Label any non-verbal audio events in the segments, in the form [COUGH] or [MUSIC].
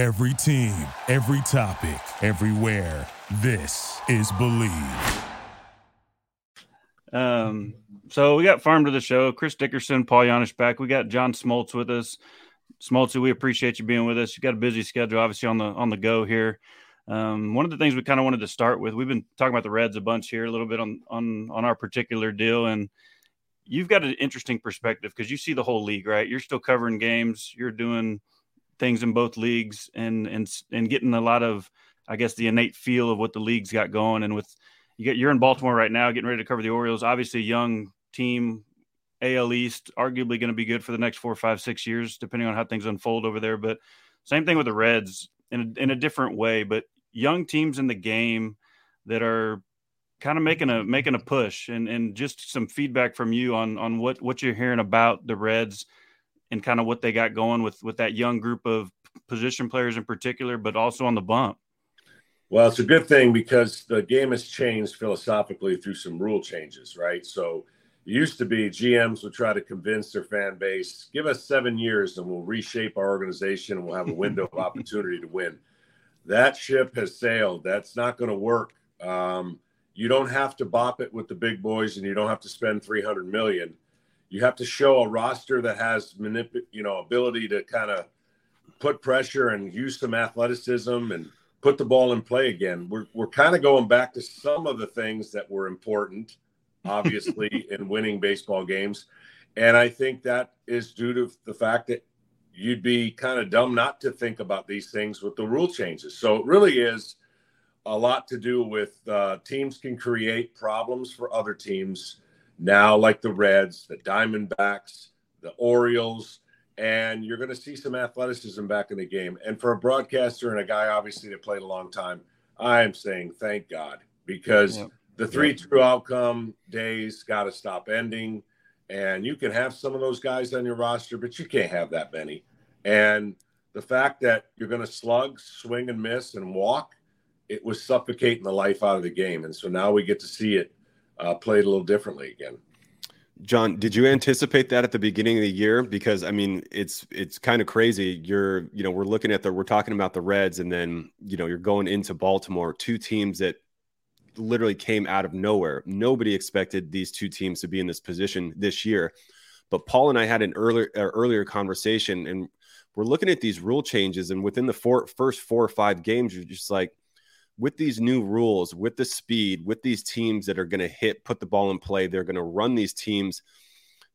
Every team, every topic, everywhere. This is Believe. Um, so we got farm to the show. Chris Dickerson, Paul Janish back. We got John Smoltz with us. Smoltz, we appreciate you being with us. You got a busy schedule, obviously on the on the go here. Um, one of the things we kind of wanted to start with, we've been talking about the Reds a bunch here, a little bit on on on our particular deal, and you've got an interesting perspective because you see the whole league, right? You're still covering games, you're doing things in both leagues, and and and getting a lot of, I guess, the innate feel of what the league's got going. And with you get you're in Baltimore right now, getting ready to cover the Orioles, obviously young team, AL East, arguably going to be good for the next four, five, six years, depending on how things unfold over there. But same thing with the Reds in a, in a different way. But young teams in the game that are kind of making a making a push and and just some feedback from you on on what what you're hearing about the Reds and kind of what they got going with with that young group of position players in particular, but also on the bump. Well, it's a good thing because the game has changed philosophically through some rule changes, right? So it used to be GMs would try to convince their fan base, give us seven years and we'll reshape our organization and we'll have a [LAUGHS] window of opportunity to win that ship has sailed. That's not going to work. Um, you don't have to bop it with the big boys, and you don't have to spend 300 million. You have to show a roster that has manip- you know, ability to kind of put pressure and use some athleticism and put the ball in play again. We're we're kind of going back to some of the things that were important, [LAUGHS] obviously, in winning baseball games. And I think that is due to the fact that you'd be kind of dumb not to think about these things with the rule changes. So it really is a lot to do with uh, teams can create problems for other teams now, like the Reds, the Diamondbacks, the Orioles, and you're going to see some athleticism back in the game. And for a broadcaster and a guy obviously that played a long time, I am saying thank God because yeah. the three true outcome days got to stop ending. And you can have some of those guys on your roster, but you can't have that many. And the fact that you're going to slug, swing and miss, and walk, it was suffocating the life out of the game. And so now we get to see it uh, played a little differently again. John, did you anticipate that at the beginning of the year? Because I mean, it's it's kind of crazy. You're, you know, we're looking at the we're talking about the Reds, and then you know you're going into Baltimore, two teams that literally came out of nowhere. Nobody expected these two teams to be in this position this year. But Paul and I had an earlier uh, earlier conversation, and we're looking at these rule changes, and within the four, first four or five games, you're just like, with these new rules, with the speed, with these teams that are going to hit, put the ball in play, they're going to run these teams,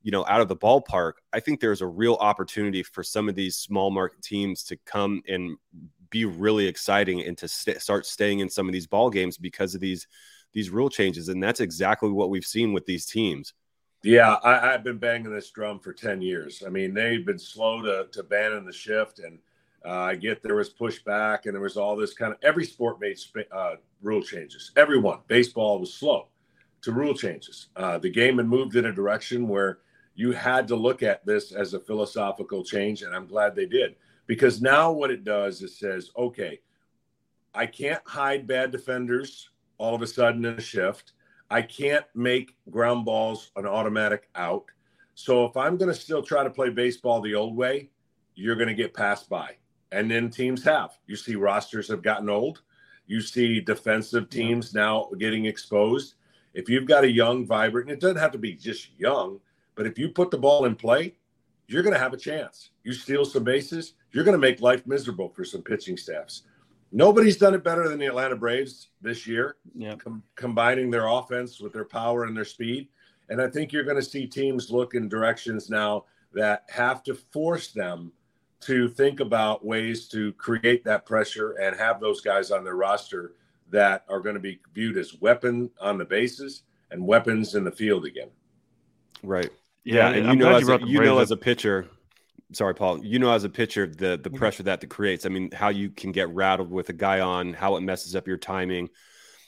you know, out of the ballpark. I think there's a real opportunity for some of these small market teams to come and be really exciting and to st- start staying in some of these ball games because of these these rule changes, and that's exactly what we've seen with these teams. Yeah, I, have been banging this drum for 10 years. I mean, they've been slow to, to ban the shift. And uh, I get there was pushback and there was all this kind of every sport made uh, rule changes. Everyone, baseball was slow to rule changes. Uh, the game had moved in a direction where you had to look at this as a philosophical change. And I'm glad they did because now what it does is says, okay, I can't hide bad defenders all of a sudden in a shift. I can't make ground balls an automatic out. So if I'm going to still try to play baseball the old way, you're going to get passed by. And then teams have. You see rosters have gotten old. You see defensive teams now getting exposed. If you've got a young, vibrant, and it doesn't have to be just young, but if you put the ball in play, you're going to have a chance. You steal some bases, you're going to make life miserable for some pitching staffs. Nobody's done it better than the Atlanta Braves this year, yeah. com- combining their offense with their power and their speed. And I think you're going to see teams look in directions now that have to force them to think about ways to create that pressure and have those guys on their roster that are going to be viewed as weapon on the bases and weapons in the field again. Right. Yeah, yeah and you know, as a, you know, as a pitcher, sorry, Paul. You know, as a pitcher, the the pressure that that creates. I mean, how you can get rattled with a guy on, how it messes up your timing.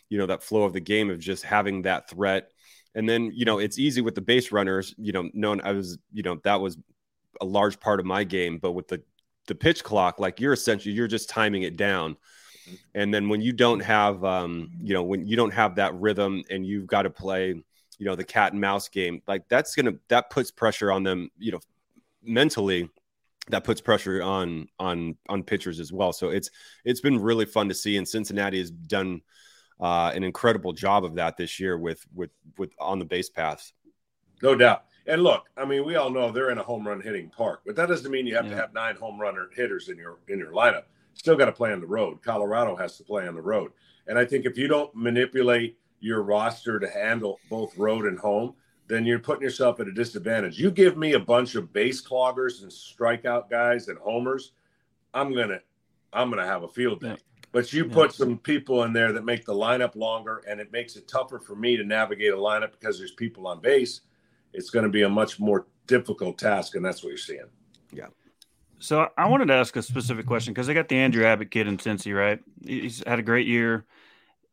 You know, that flow of the game of just having that threat, and then you know, it's easy with the base runners. You know, known I was, you know, that was a large part of my game. But with the the pitch clock, like you're essentially you're just timing it down. And then when you don't have, um, you know, when you don't have that rhythm and you've got to play, you know, the cat and mouse game, like that's gonna that puts pressure on them, you know, mentally that puts pressure on on on pitchers as well. So it's it's been really fun to see, and Cincinnati has done uh, an incredible job of that this year with with with on the base paths. No doubt. And look, I mean, we all know they're in a home run hitting park, but that doesn't mean you have yeah. to have nine home run hitters in your in your lineup. Still got to play on the road. Colorado has to play on the road, and I think if you don't manipulate your roster to handle both road and home, then you're putting yourself at a disadvantage. You give me a bunch of base cloggers and strikeout guys and homers, I'm gonna I'm gonna have a field day. But you put some people in there that make the lineup longer, and it makes it tougher for me to navigate a lineup because there's people on base. It's going to be a much more difficult task, and that's what you're seeing. Yeah. So I wanted to ask a specific question because I got the Andrew Abbott kid in Cincy, right? He's had a great year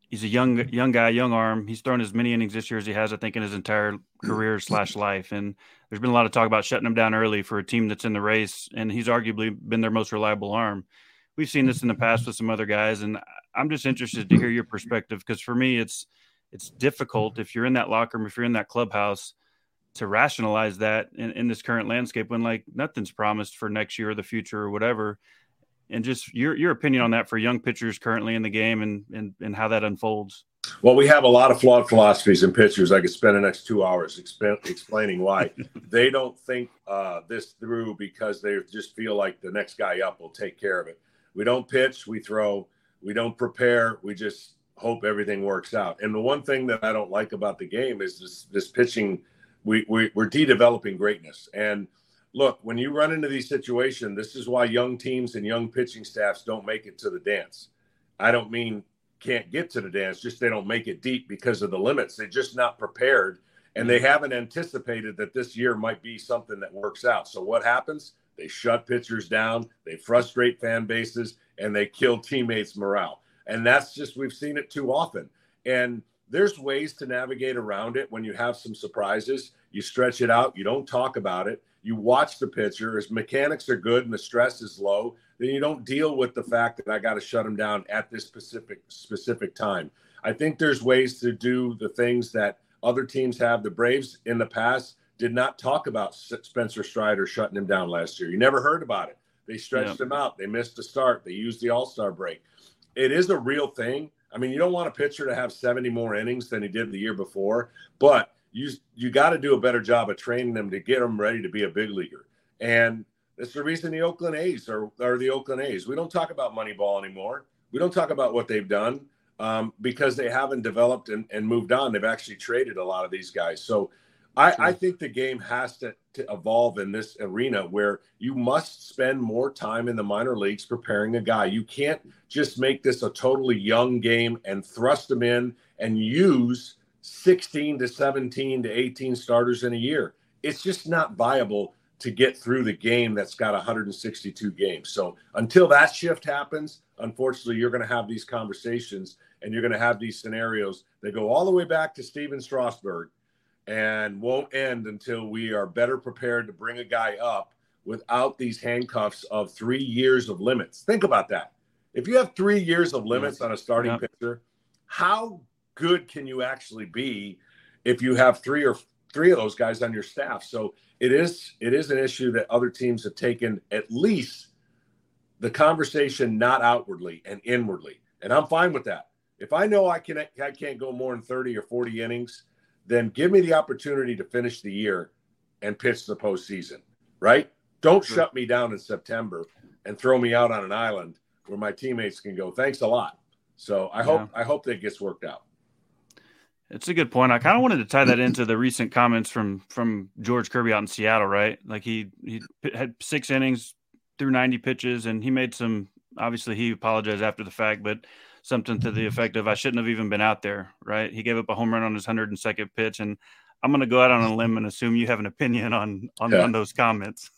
he's a young young guy, young arm. He's thrown as many innings this year as he has, I think, in his entire career [CLEARS THROAT] slash life. And there's been a lot of talk about shutting him down early for a team that's in the race, and he's arguably been their most reliable arm. We've seen this in the past with some other guys, and I'm just interested to hear your perspective because for me, it's it's difficult if you're in that locker room, if you're in that clubhouse, to rationalize that in, in this current landscape when like nothing's promised for next year or the future or whatever and just your your opinion on that for young pitchers currently in the game and and, and how that unfolds. Well, we have a lot of flawed philosophies in pitchers. I could spend the next two hours exp- explaining why [LAUGHS] they don't think uh, this through because they just feel like the next guy up will take care of it. We don't pitch, we throw. We don't prepare. We just hope everything works out. And the one thing that I don't like about the game is this this pitching. We, we we're de-developing greatness and look, when you run into these situations, this is why young teams and young pitching staffs don't make it to the dance. I don't mean can't get to the dance, just they don't make it deep because of the limits. They're just not prepared and they mm-hmm. haven't anticipated that this year might be something that works out. So what happens? They shut pitchers down, they frustrate fan bases, and they kill teammates' morale. And that's just we've seen it too often. And there's ways to navigate around it when you have some surprises. You stretch it out, you don't talk about it you watch the pitcher. His mechanics are good and the stress is low. Then you don't deal with the fact that I got to shut him down at this specific specific time. I think there's ways to do the things that other teams have. The Braves in the past did not talk about Spencer Strider shutting him down last year. You never heard about it. They stretched yeah. him out. They missed a start. They used the All Star break. It is a real thing. I mean, you don't want a pitcher to have 70 more innings than he did the year before, but you you got to do a better job of training them to get them ready to be a big leaguer. And that's the reason the Oakland A's are, are the Oakland A's. We don't talk about Moneyball anymore. We don't talk about what they've done um, because they haven't developed and, and, moved on. They've actually traded a lot of these guys. So I, I think the game has to, to evolve in this arena where you must spend more time in the minor leagues preparing a guy. You can't just make this a totally young game and thrust them in and use – 16 to 17 to 18 starters in a year. It's just not viable to get through the game that's got 162 games. So until that shift happens, unfortunately, you're going to have these conversations and you're going to have these scenarios that go all the way back to Stephen Strasburg and won't end until we are better prepared to bring a guy up without these handcuffs of three years of limits. Think about that. If you have three years of limits on a starting yep. pitcher, how good can you actually be if you have three or three of those guys on your staff? So it is it is an issue that other teams have taken at least the conversation not outwardly and inwardly, and I'm fine with that. If I know I can I can't go more than 30 or 40 innings, then give me the opportunity to finish the year and pitch the postseason. Right? Don't sure. shut me down in September and throw me out on an island where my teammates can go. Thanks a lot. So I yeah. hope I hope that gets worked out. It's a good point. I kind of wanted to tie that into the recent comments from from George Kirby out in Seattle, right? Like he he had six innings through 90 pitches and he made some obviously he apologized after the fact, but something to the effect of I shouldn't have even been out there, right? He gave up a home run on his 102nd pitch and I'm going to go out on a limb and assume you have an opinion on on, yeah. on those comments.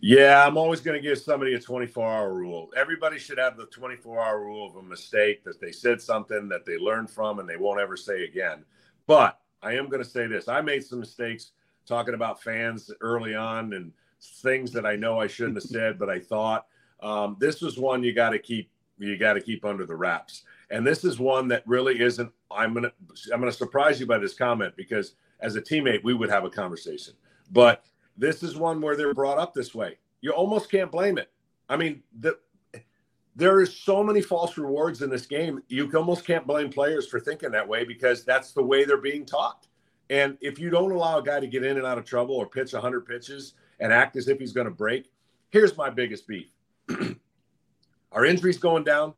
Yeah, I'm always going to give somebody a 24 hour rule. Everybody should have the 24 hour rule of a mistake that they said something that they learned from and they won't ever say again. But I am going to say this I made some mistakes talking about fans early on and things that I know I shouldn't have said, but I thought um, this was one you got to keep you got to keep under the wraps. And this is one that really isn't. I'm gonna I'm gonna surprise you by this comment because as a teammate we would have a conversation, but this is one where they're brought up this way. You almost can't blame it. I mean, the, there is so many false rewards in this game. You almost can't blame players for thinking that way because that's the way they're being taught. And if you don't allow a guy to get in and out of trouble or pitch 100 pitches and act as if he's going to break, here's my biggest beef. [CLEARS THROAT] Are injuries going down?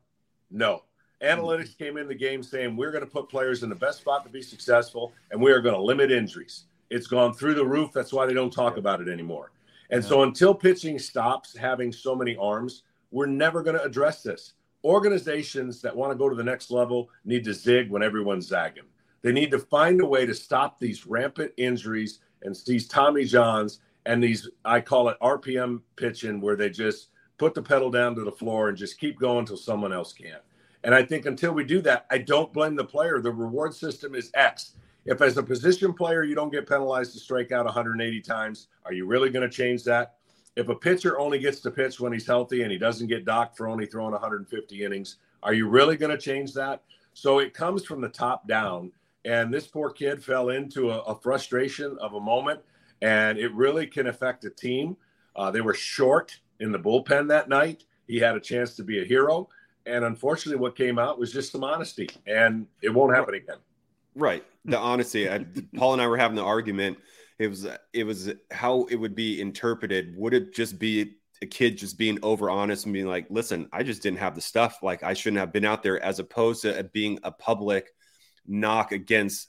No. Analytics mm-hmm. came in the game saying we're going to put players in the best spot to be successful and we are going to limit injuries. It's gone through the roof. That's why they don't talk about it anymore. And so until pitching stops having so many arms, we're never going to address this. Organizations that want to go to the next level need to zig when everyone's zagging. They need to find a way to stop these rampant injuries and these Tommy Johns and these, I call it RPM pitching, where they just put the pedal down to the floor and just keep going until someone else can. And I think until we do that, I don't blame the player. The reward system is X. If as a position player you don't get penalized to strike out 180 times, are you really going to change that? If a pitcher only gets to pitch when he's healthy and he doesn't get docked for only throwing 150 innings, are you really going to change that? So it comes from the top down. And this poor kid fell into a, a frustration of a moment, and it really can affect a team. Uh, they were short in the bullpen that night. He had a chance to be a hero. And unfortunately, what came out was just some honesty, and it won't happen again. Right. The honesty. I, Paul and I were having the argument. It was it was how it would be interpreted. Would it just be a kid just being over honest and being like, "Listen, I just didn't have the stuff. Like I shouldn't have been out there," as opposed to being a public knock against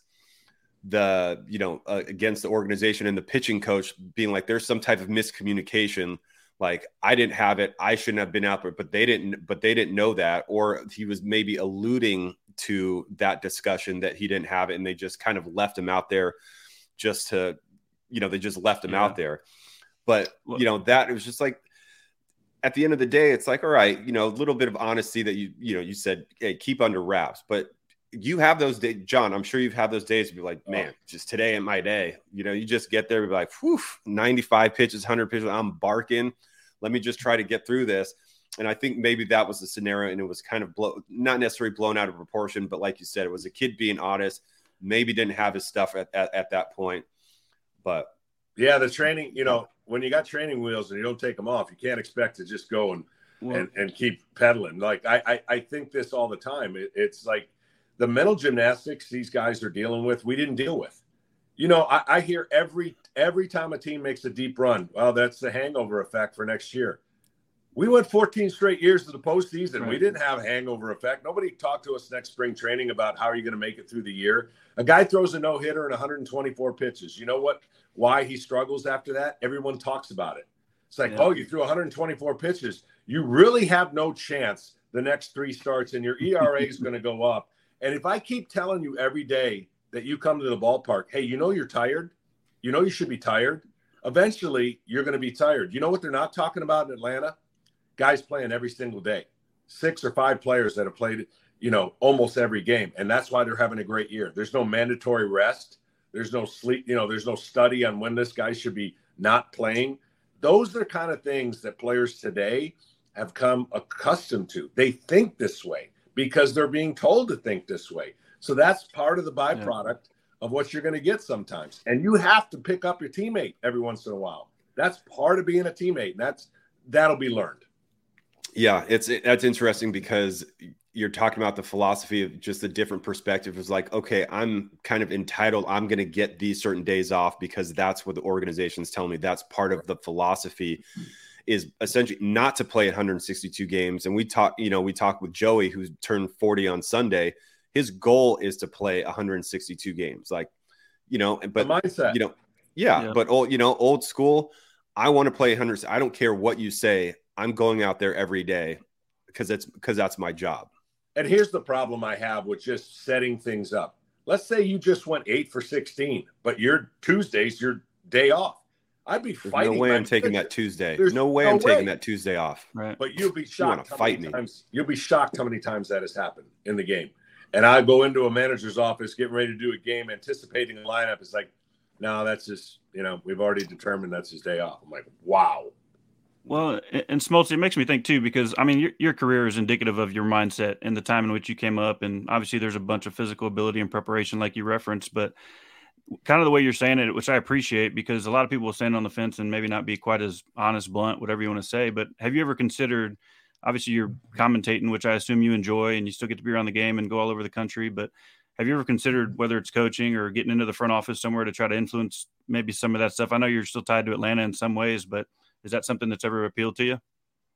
the you know uh, against the organization and the pitching coach being like, "There's some type of miscommunication." Like I didn't have it, I shouldn't have been out there, but they didn't, but they didn't know that, or he was maybe alluding to that discussion that he didn't have it, and they just kind of left him out there, just to, you know, they just left him yeah. out there. But you know that it was just like at the end of the day, it's like all right, you know, a little bit of honesty that you you know you said hey, keep under wraps, but you have those days, John. I'm sure you've had those days to be like, oh. man, oh. just today in my day. You know, you just get there, be like, whew, 95 pitches, 100 pitches. I'm barking. Let me just try to get through this. And I think maybe that was the scenario, and it was kind of blow, not necessarily blown out of proportion, but like you said, it was a kid being honest. Maybe didn't have his stuff at, at, at that point, but yeah, the training. You know, when you got training wheels and you don't take them off, you can't expect to just go and and, and keep pedaling. Like I, I, I think this all the time. It, it's like the mental gymnastics these guys are dealing with, we didn't deal with. You know, I, I hear every every time a team makes a deep run, well, that's the hangover effect for next year. We went 14 straight years to the postseason. Right. We didn't have a hangover effect. Nobody talked to us next spring training about how are you going to make it through the year. A guy throws a no hitter and 124 pitches. You know what? Why he struggles after that? Everyone talks about it. It's like, yeah. oh, you threw 124 pitches. You really have no chance the next three starts, and your ERA is going to go up. And if I keep telling you every day that you come to the ballpark, hey, you know you're tired, you know you should be tired. Eventually, you're going to be tired. You know what they're not talking about in Atlanta? Guys playing every single day. Six or five players that have played, you know, almost every game, and that's why they're having a great year. There's no mandatory rest. There's no sleep. You know, there's no study on when this guy should be not playing. Those are the kind of things that players today have come accustomed to. They think this way because they're being told to think this way. So that's part of the byproduct yeah. Of what you're going to get sometimes. And you have to pick up your teammate every once in a while. That's part of being a teammate. And that's that'll be learned. Yeah, it's that's interesting because you're talking about the philosophy of just a different perspective is like okay i'm kind of entitled i'm going to get these certain days off because that's what the organization's telling me that's part of the philosophy is essentially not to play 162 games. And we talk, you know, we talked with Joey, who turned 40 on Sunday. His goal is to play 162 games. Like, you know, but mindset, you know, yeah, yeah, but old, you know, old school. I want to play 100. I don't care what you say. I'm going out there every day because it's because that's my job. And here's the problem I have with just setting things up. Let's say you just went eight for 16, but your Tuesday's your day off. I'd be There's fighting. No way I'm taking that Tuesday. There's no way no I'm way. taking that Tuesday off. Right. But you'll be shocked. You fight me. Times, you'll be shocked how many times that has happened in the game. And I go into a manager's office, getting ready to do a game, anticipating a lineup. It's like, no, that's just you know we've already determined that's his day off. I'm like, wow. Well, and Smoltz, it makes me think too, because I mean, your, your career is indicative of your mindset and the time in which you came up. And obviously, there's a bunch of physical ability and preparation, like you referenced. But kind of the way you're saying it, which I appreciate because a lot of people will stand on the fence and maybe not be quite as honest, blunt, whatever you want to say. But have you ever considered? Obviously, you're commentating, which I assume you enjoy, and you still get to be around the game and go all over the country. But have you ever considered whether it's coaching or getting into the front office somewhere to try to influence maybe some of that stuff? I know you're still tied to Atlanta in some ways, but is that something that's ever appealed to you?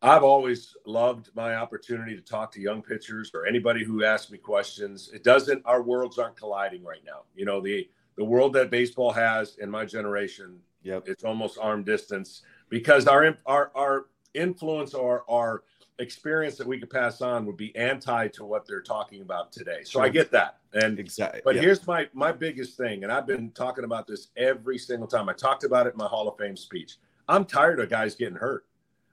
I've always loved my opportunity to talk to young pitchers or anybody who asks me questions. It doesn't, our worlds aren't colliding right now. You know, the, the world that baseball has in my generation, yep. it's almost arm distance because our, our, our influence or our experience that we could pass on would be anti to what they're talking about today. So. I get that. And exactly. But yep. here's my, my biggest thing. And I've been talking about this every single time I talked about it in my hall of fame speech. I'm tired of guys getting hurt.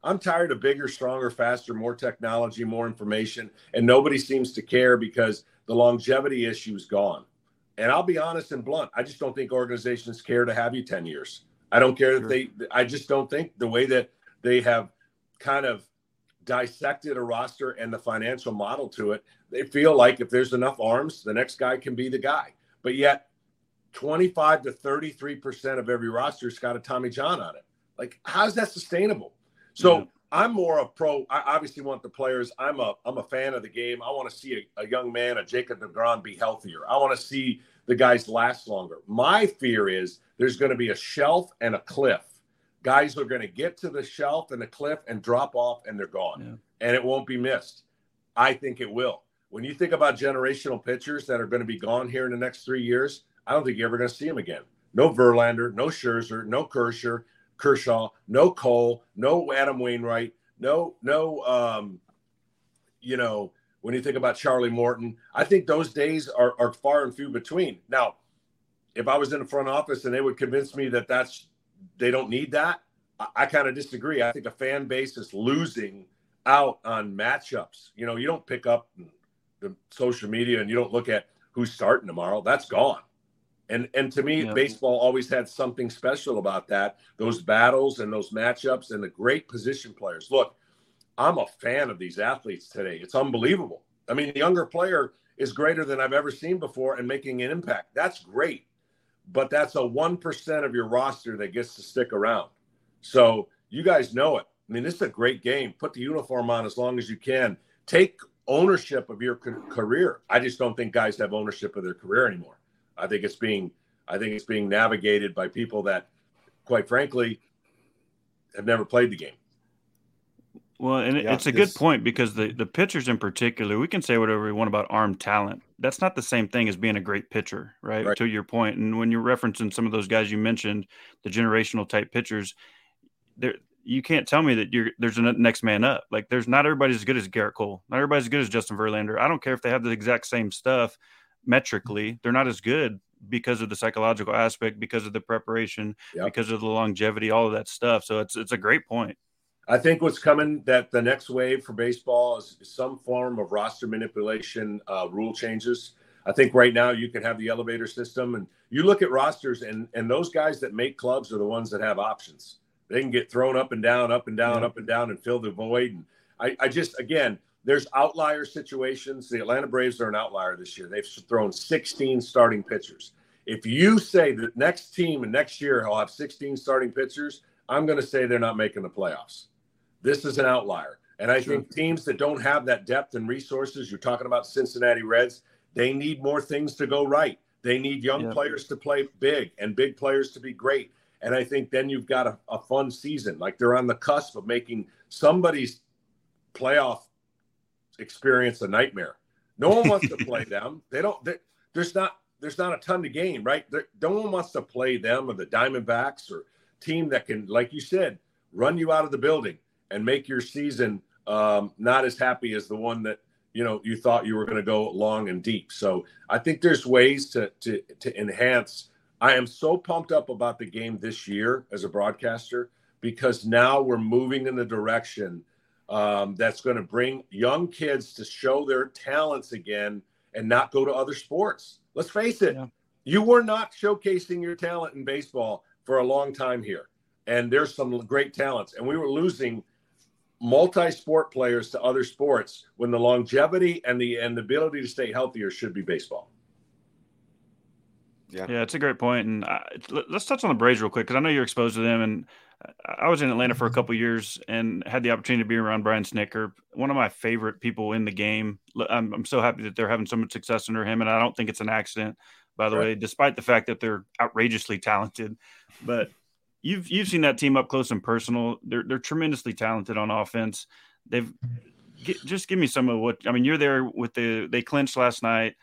I'm tired of bigger, stronger, faster, more technology, more information, and nobody seems to care because the longevity issue is gone. And I'll be honest and blunt, I just don't think organizations care to have you 10 years. I don't care sure. that they, I just don't think the way that they have kind of dissected a roster and the financial model to it, they feel like if there's enough arms, the next guy can be the guy. But yet, 25 to 33% of every roster's got a Tommy John on it. Like, how's that sustainable? So yeah. I'm more a pro. I obviously want the players. I'm a I'm a fan of the game. I want to see a, a young man, a Jacob DeGrom, be healthier. I want to see the guys last longer. My fear is there's going to be a shelf and a cliff. Guys are going to get to the shelf and the cliff and drop off, and they're gone, yeah. and it won't be missed. I think it will. When you think about generational pitchers that are going to be gone here in the next three years, I don't think you're ever going to see them again. No Verlander, no Scherzer, no Kershaw, Kershaw, no Cole, no Adam Wainwright, no no um, you know when you think about Charlie Morton, I think those days are, are far and few between. Now, if I was in the front office and they would convince me that that's they don't need that, I, I kind of disagree. I think a fan base is losing out on matchups. You know, you don't pick up the social media and you don't look at who's starting tomorrow. That's gone. And and to me, yeah. baseball always had something special about that. Those battles and those matchups and the great position players. Look, I'm a fan of these athletes today. It's unbelievable. I mean, the younger player is greater than I've ever seen before and making an impact. That's great. But that's a one percent of your roster that gets to stick around. So you guys know it. I mean, this is a great game. Put the uniform on as long as you can. Take ownership of your career. I just don't think guys have ownership of their career anymore. I think it's being I think it's being navigated by people that, quite frankly, have never played the game. Well, and yeah, it's a good point because the the pitchers in particular, we can say whatever we want about arm talent. That's not the same thing as being a great pitcher, right? right? To your point, and when you're referencing some of those guys you mentioned, the generational type pitchers, there you can't tell me that you're there's a next man up. Like there's not everybody's as good as Gerrit Cole, not everybody's as good as Justin Verlander. I don't care if they have the exact same stuff metrically mm-hmm. they're not as good because of the psychological aspect because of the preparation yep. because of the longevity all of that stuff so it's it's a great point i think what's coming that the next wave for baseball is some form of roster manipulation uh, rule changes i think right now you can have the elevator system and you look at rosters and and those guys that make clubs are the ones that have options they can get thrown up and down up and down up and down and fill the void and I, I just again there's outlier situations. The Atlanta Braves are an outlier this year. They've thrown 16 starting pitchers. If you say the next team and next year will have 16 starting pitchers, I'm going to say they're not making the playoffs. This is an outlier. And I sure. think teams that don't have that depth and resources, you're talking about Cincinnati Reds, they need more things to go right. They need young yeah. players to play big and big players to be great. And I think then you've got a, a fun season. Like they're on the cusp of making somebody's playoff experience a nightmare. No one wants to play [LAUGHS] them. They don't. There's not. There's not a ton to gain, right? There, no one wants to play them or the Diamondbacks or team that can, like you said, run you out of the building and make your season um, not as happy as the one that you know you thought you were going to go long and deep. So I think there's ways to to to enhance. I am so pumped up about the game this year as a broadcaster because now we're moving in the direction um, that's going to bring young kids to show their talents again and not go to other sports. Let's face it, yeah. you were not showcasing your talent in baseball for a long time here. And there's some great talents. And we were losing multi sport players to other sports when the longevity and the and the ability to stay healthier should be baseball. Yeah, yeah, it's a great point. And uh, let's touch on the Braves real quick because I know you're exposed to them, and I was in Atlanta for a couple years and had the opportunity to be around Brian Snitker, one of my favorite people in the game. I'm, I'm so happy that they're having so much success under him, and I don't think it's an accident, by the right. way, despite the fact that they're outrageously talented. But you've you've seen that team up close and personal. They're they're tremendously talented on offense. They've get, just give me some of what I mean. You're there with the they clinched last night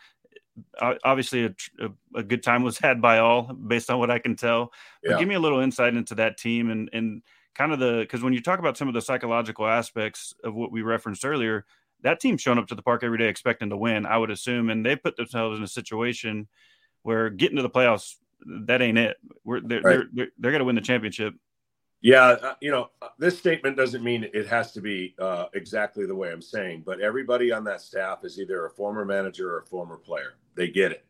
obviously a, a, a, good time was [LAUGHS] had by all based on what I can tell. But yeah. give me a little insight into that team and and kind of the because when you talk about some of the psychological aspects of what we referenced earlier, that team's showing up to the park every day expecting to win. I would assume, and they put themselves in a situation where getting to the playoffs that ain't it. We're they're right. they're, they're, they're going to win the championship. Yeah, uh, you know, uh, this statement doesn't mean it has to be uh, exactly the way I'm saying, but everybody on that staff is either a former manager or a former player. They get it.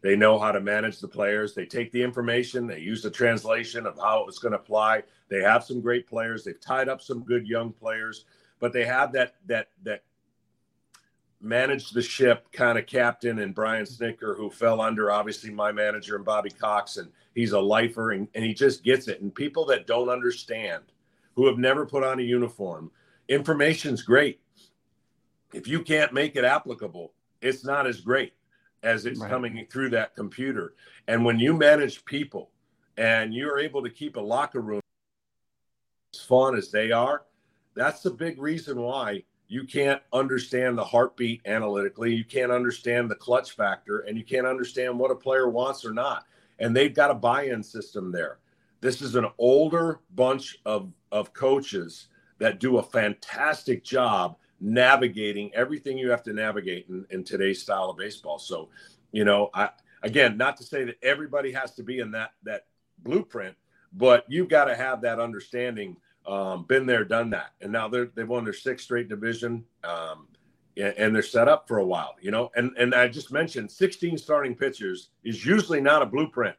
They know how to manage the players. They take the information, they use the translation of how it's going to apply. They have some great players. They've tied up some good young players, but they have that that that manage the ship kind of captain and Brian Snitker, who fell under obviously my manager and Bobby Cox, and he's a lifer and, and he just gets it. And people that don't understand, who have never put on a uniform, information's great. If you can't make it applicable, it's not as great as it's right. coming through that computer. And when you manage people and you're able to keep a locker room as fun as they are, that's the big reason why you can't understand the heartbeat analytically. You can't understand the clutch factor, and you can't understand what a player wants or not. And they've got a buy in system there. This is an older bunch of, of coaches that do a fantastic job navigating everything you have to navigate in, in today's style of baseball. So, you know, I again, not to say that everybody has to be in that that blueprint, but you've got to have that understanding um, been there, done that, and now they're they've won their sixth straight division, um, and they're set up for a while, you know. And and I just mentioned 16 starting pitchers is usually not a blueprint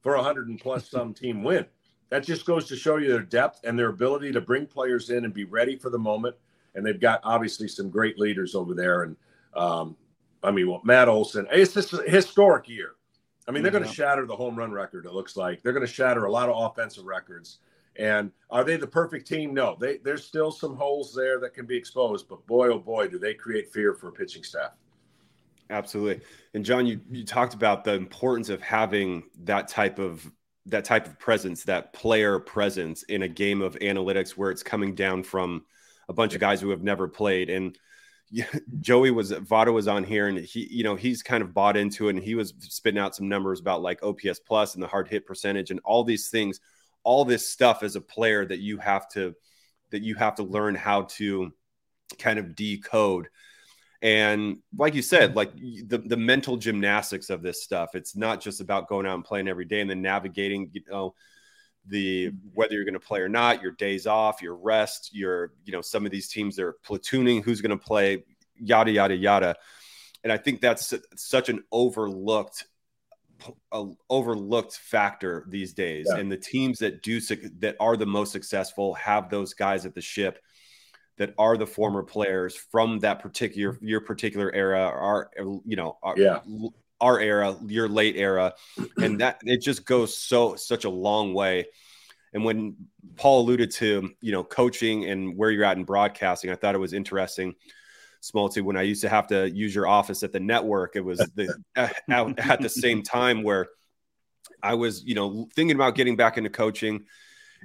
for a hundred and plus [LAUGHS] some team win. That just goes to show you their depth and their ability to bring players in and be ready for the moment. And they've got obviously some great leaders over there. And um, I mean, well, Matt Olson, it's just a historic year. I mean, they're going to shatter the home run record. It looks like they're going to shatter a lot of offensive records. And are they the perfect team? No, they, there's still some holes there that can be exposed, but boy, oh boy, do they create fear for a pitching staff. Absolutely. And John, you, you talked about the importance of having that type of that type of presence, that player presence in a game of analytics where it's coming down from a bunch of guys who have never played. And [LAUGHS] Joey was Votto was on here and he, you know, he's kind of bought into it and he was spitting out some numbers about like OPS plus and the hard hit percentage and all these things all this stuff as a player that you have to that you have to learn how to kind of decode. And like you said like the, the mental gymnastics of this stuff it's not just about going out and playing every day and then navigating you know the mm-hmm. whether you're going to play or not your days off your rest your you know some of these teams are platooning who's going to play yada yada yada. And i think that's such an overlooked a overlooked factor these days. Yeah. and the teams that do that are the most successful have those guys at the ship that are the former players from that particular your particular era our you know our, yeah. our era your late era. [CLEARS THROAT] And that it just goes so such a long way. And when paul alluded to you know coaching and where you're at in broadcasting i thought it was interesting Smolty, when I used to have to use your office at the network, it was the [LAUGHS] at, at the same time where I was, you know, thinking about getting back into coaching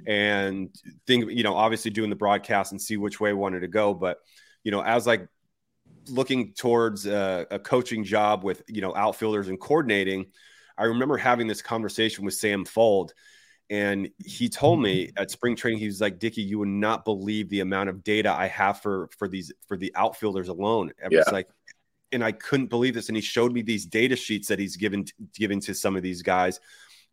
and think, you know, obviously doing the broadcast and see which way I wanted to go. But, you know, as like looking towards a, a coaching job with, you know, outfielders and coordinating, I remember having this conversation with Sam Fuld and he told me mm-hmm. at spring training, he was like, Dickey, you would not believe the amount of data I have for for these for the outfielders alone. It yeah. was like, and I couldn't believe this. And he showed me these data sheets that he's given giving to some of these guys.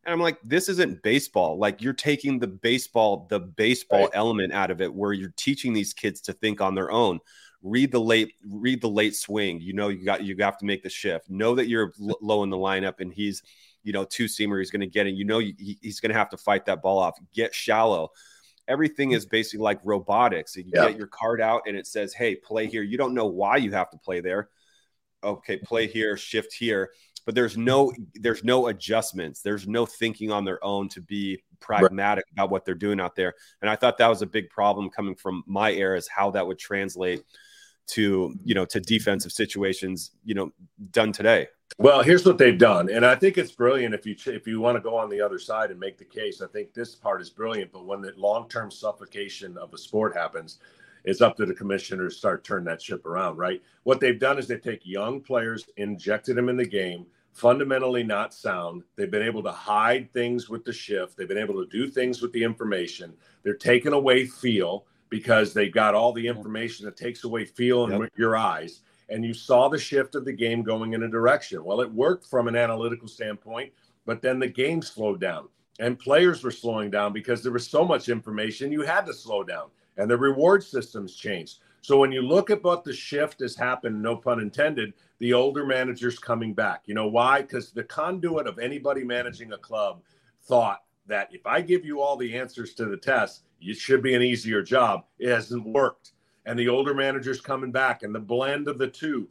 And I'm like, this isn't baseball. Like you're taking the baseball, the baseball right. element out of it, where you're teaching these kids to think on their own. Read the late, read the late swing. You know, you got you have to make the shift. Know that you're low in the lineup, and he's you know, two seamer he's going to get, and you know he's going to have to fight that ball off. Get shallow. Everything is basically like robotics. You yeah. get your card out, and it says, "Hey, play here." You don't know why you have to play there. Okay, mm-hmm. play here, shift here, but there's no there's no adjustments. There's no thinking on their own to be pragmatic right. about what they're doing out there. And I thought that was a big problem coming from my era is how that would translate to you know to defensive situations you know done today. Well here's what they've done and i think it's brilliant if you if you want to go on the other side and make the case. I think this part is brilliant but when the long-term suffocation of a sport happens it's up to the commissioner to start turning that ship around right? What they've done is they take young players injected them in the game fundamentally not sound. They've been able to hide things with the shift. They've been able to do things with the information. They're taking away feel because they've got all the information that takes away feel in yep. your eyes. And you saw the shift of the game going in a direction. Well, it worked from an analytical standpoint, but then the game slowed down and players were slowing down because there was so much information you had to slow down and the reward systems changed. So when you look at what the shift has happened, no pun intended, the older managers coming back. You know why? Because the conduit of anybody managing a club thought that if I give you all the answers to the test, it should be an easier job. It hasn't worked. And the older managers coming back and the blend of the two,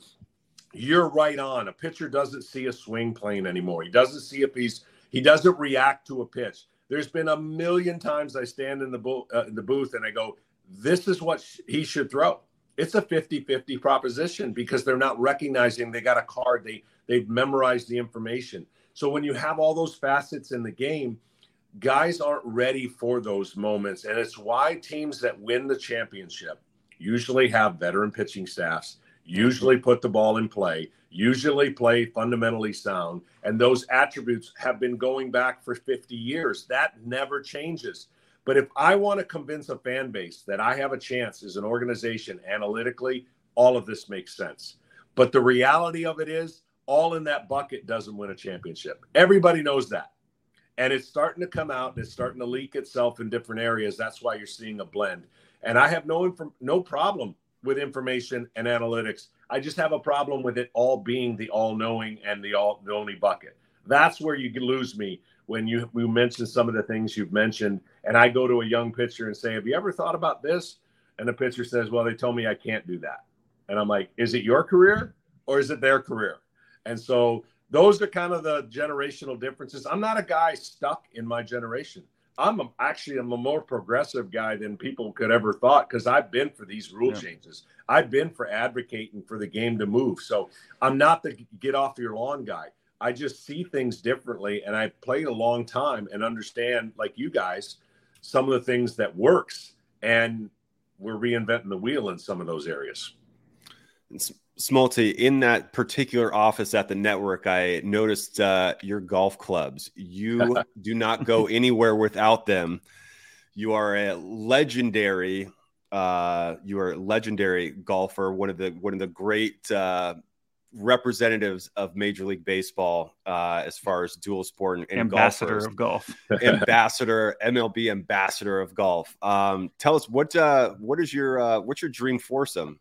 you're right on. A pitcher doesn't see a swing plane anymore. He doesn't see a piece. He doesn't react to a pitch. There's been a million times I stand in the, bo- uh, in the booth and I go, this is what sh- he should throw. It's a 50-50 proposition because they're not recognizing they got a card. They they've memorized the information. So when you have all those facets in the game – guys aren't ready for those moments. And it's why teams that win the championship usually have veteran pitching staffs, usually put the ball in play, usually play fundamentally sound. And those attributes have been going back for 50 years. That never changes. But if I want to convince a fan base that I have a chance as an organization analytically, all of this makes sense. But the reality of it is, all in that bucket doesn't win a championship. Everybody knows that and it's starting to come out and it's starting to leak itself in different areas. That's why you're seeing a blend. And I have no inf- no problem with information and analytics. I just have a problem with it all being the all knowing and the all the only bucket. That's where you lose me when you you mention some of the things you've mentioned, and I go to a young pitcher and say, "Have you ever thought about this?" And the pitcher says, "Well, they told me I can't do that." And I'm like, "Is it your career or is it their career?" And so those are kind of the generational differences. I'm not a guy stuck in my generation. I'm a, actually I'm a more progressive guy than people could ever thought because I've been for these rule yeah. changes. I've been for advocating for the game to move. So I'm not the get off your lawn guy. I just see things differently, and I've played a long time and understand, like you guys, some of the things that works, and we're reinventing the wheel in some of those areas. Smolty, in that particular office at the network, I noticed uh, your golf clubs. You [LAUGHS] do not go anywhere without them. You are a legendary, uh, you are a legendary golfer. One of the one of the great uh, representatives of Major League Baseball uh, as far as dual sport and, and ambassador golfers. of golf, [LAUGHS] ambassador MLB ambassador of golf. Um, tell us what uh, what is your uh, what's your dream foursome?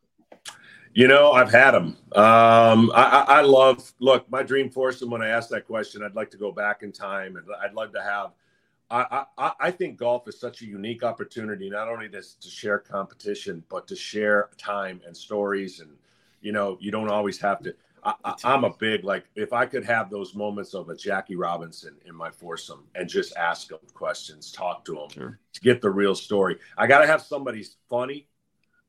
You know, I've had them. Um, I, I, love. Look, my dream foursome. When I asked that question, I'd like to go back in time, and I'd love to have. I, I, I think golf is such a unique opportunity, not only to, to share competition, but to share time and stories. And you know, you don't always have to. I, am a big like if I could have those moments of a Jackie Robinson in my foursome and just ask them questions, talk to them, sure. to get the real story. I got to have somebody funny.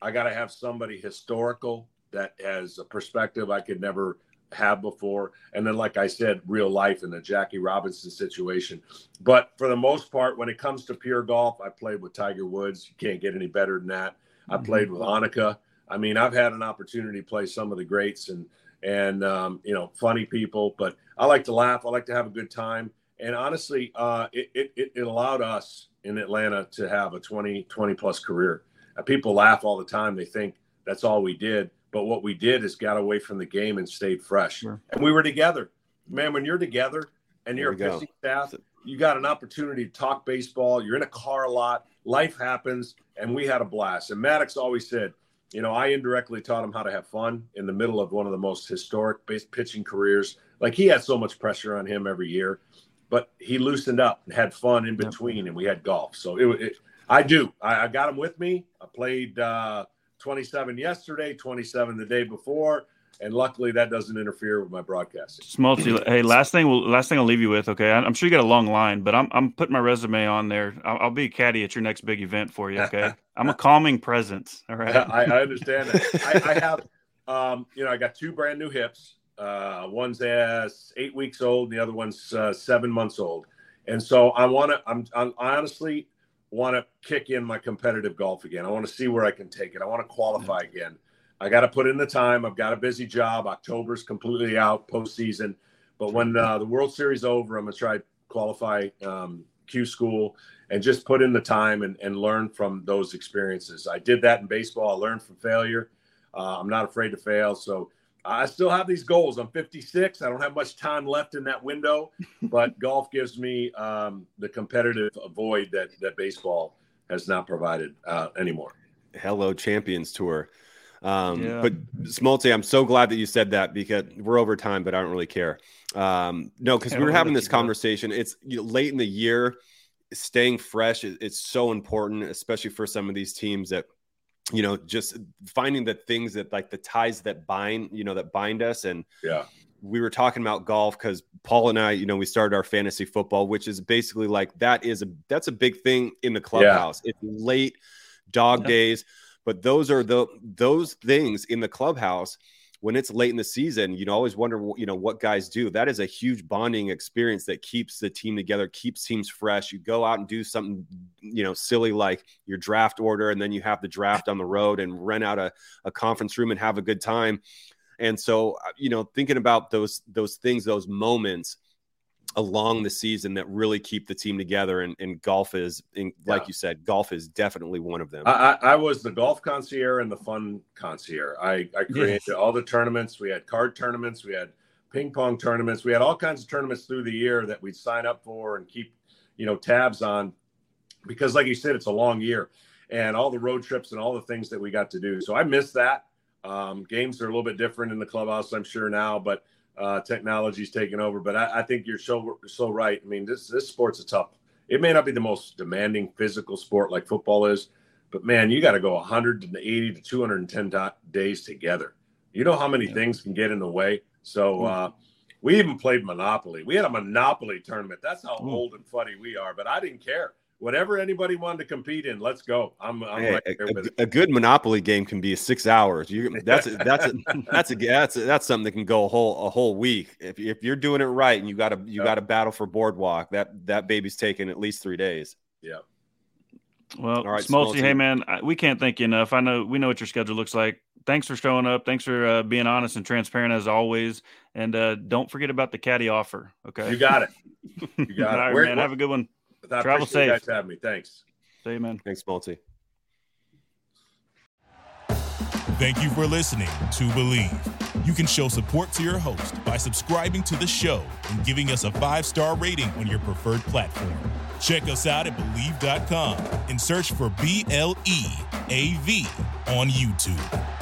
I got to have somebody historical that has a perspective I could never have before. And then, like I said, real life in the Jackie Robinson situation. But for the most part, when it comes to pure golf, I played with Tiger Woods. You can't get any better than that. I mm-hmm. played with Annika. I mean, I've had an opportunity to play some of the greats and and um, you know funny people. But I like to laugh. I like to have a good time. And honestly, uh, it, it, it allowed us in Atlanta to have a 20, 20 plus career. Uh, people laugh all the time. They think that's all we did but what we did is got away from the game and stayed fresh. Sure. And we were together. Man, when you're together and you're a pitching staff, you got an opportunity to talk baseball. You're in a car a lot. Life happens, and we had a blast. And Maddux always said, you know, I indirectly taught him how to have fun in the middle of one of the most historic base pitching careers. Like he had so much pressure on him every year, but he loosened up and had fun in between, and we had golf. So it, it I do. I, I, got him with me. I played. Uh, 27 yesterday, 27 the day before. and luckily that doesn't interfere with my broadcasting. Smoltzy, hey, last thing, we'll, last thing I'll leave you with. Okay, I'm sure you got a long line, but I'm I'm putting my resume on there. I'll, I'll be a caddy at your next big event for you. Okay, [LAUGHS] I'm a calming presence. All right, I, I understand that. I, I have, um, you know, I got two brand new hips. Uh, one's as eight weeks old, and the other one's uh, seven months old. And so I want to. I'm, I'm I honestly want to kick in my competitive golf again. I want to see where I can take it. I want to qualify again. I got to put in the time. I've got a busy job. October's completely out postseason. But when uh, the World Series over, I'm gonna try to qualify um, Q school and just put in the time and, and learn from those experiences. I did that in baseball. I learned from failure. Uh, I'm not afraid to fail. So I still have these goals. I'm 56. I don't have much time left in that window, [LAUGHS] but golf gives me um, the competitive void that that baseball has not provided uh, anymore. Hello, Champions Tour. Um, yeah. But Smolty, I'm so glad that you said that because we're over time, but I don't really care. Um, no, because we were having this conversation. It's you know, late in the year, staying fresh is it's so important, especially for some of these teams that you know just finding the things that like the ties that bind you know that bind us and yeah we were talking about golf because paul and i you know we started our fantasy football which is basically like that is a that's a big thing in the clubhouse yeah. it's late dog yeah. days but those are the those things in the clubhouse when it's late in the season, you know, always wonder, you know, what guys do. That is a huge bonding experience that keeps the team together, keeps teams fresh. You go out and do something, you know, silly like your draft order, and then you have the draft on the road and rent out a, a conference room and have a good time. And so, uh, you know, thinking about those those things, those moments along the season that really keep the team together. And, and golf is, in, like you said, golf is definitely one of them. I, I, was the golf concierge and the fun concierge. I, I created yes. all the tournaments. We had card tournaments. We had ping pong tournaments. We had all kinds of tournaments through the year that we'd sign up for and keep, you know, tabs on because like you said, it's a long year and all the road trips and all the things that we got to do. So I miss that. Um, games are a little bit different in the clubhouse, I'm sure now, but uh, technology's taken over. But I, I, think you're so so right. I mean, this this sport's a tough. It may not be the most demanding physical sport like football is, but man, you got to go 180 to 210 days together. You know how many yeah. things can get in the way. So mm. uh, we even played Monopoly. We had a Monopoly tournament. That's how mm. old and funny we are. But I didn't care whatever anybody wanted to compete in, let's go. I'm, I'm hey, right there a, with a. A good Monopoly game can be six hours. You [LAUGHS] that's a, that's a, that's a that's a, that's something that can go a whole a whole week. If if you're doing it right and you got to you yep. got to battle for boardwalk, that that baby's taking at least three days. Yeah. Well, All right, Smolty, hey man, we can't thank you enough. I know we know what your schedule looks like. Thanks for showing up. Thanks for uh, being honest and transparent as always. And uh, don't forget about the caddy offer. Okay, you got it. [LAUGHS] You got it. All right, Where, man. Have a good one. I Travel safe. You guys have me. Thanks. See you, man. Thanks, Smolty. Thank you for listening to Bleav. You can show support to your host by subscribing to the show and giving us a five star rating on your preferred platform. Check us out at Bleav.com and search for B L E A V on YouTube.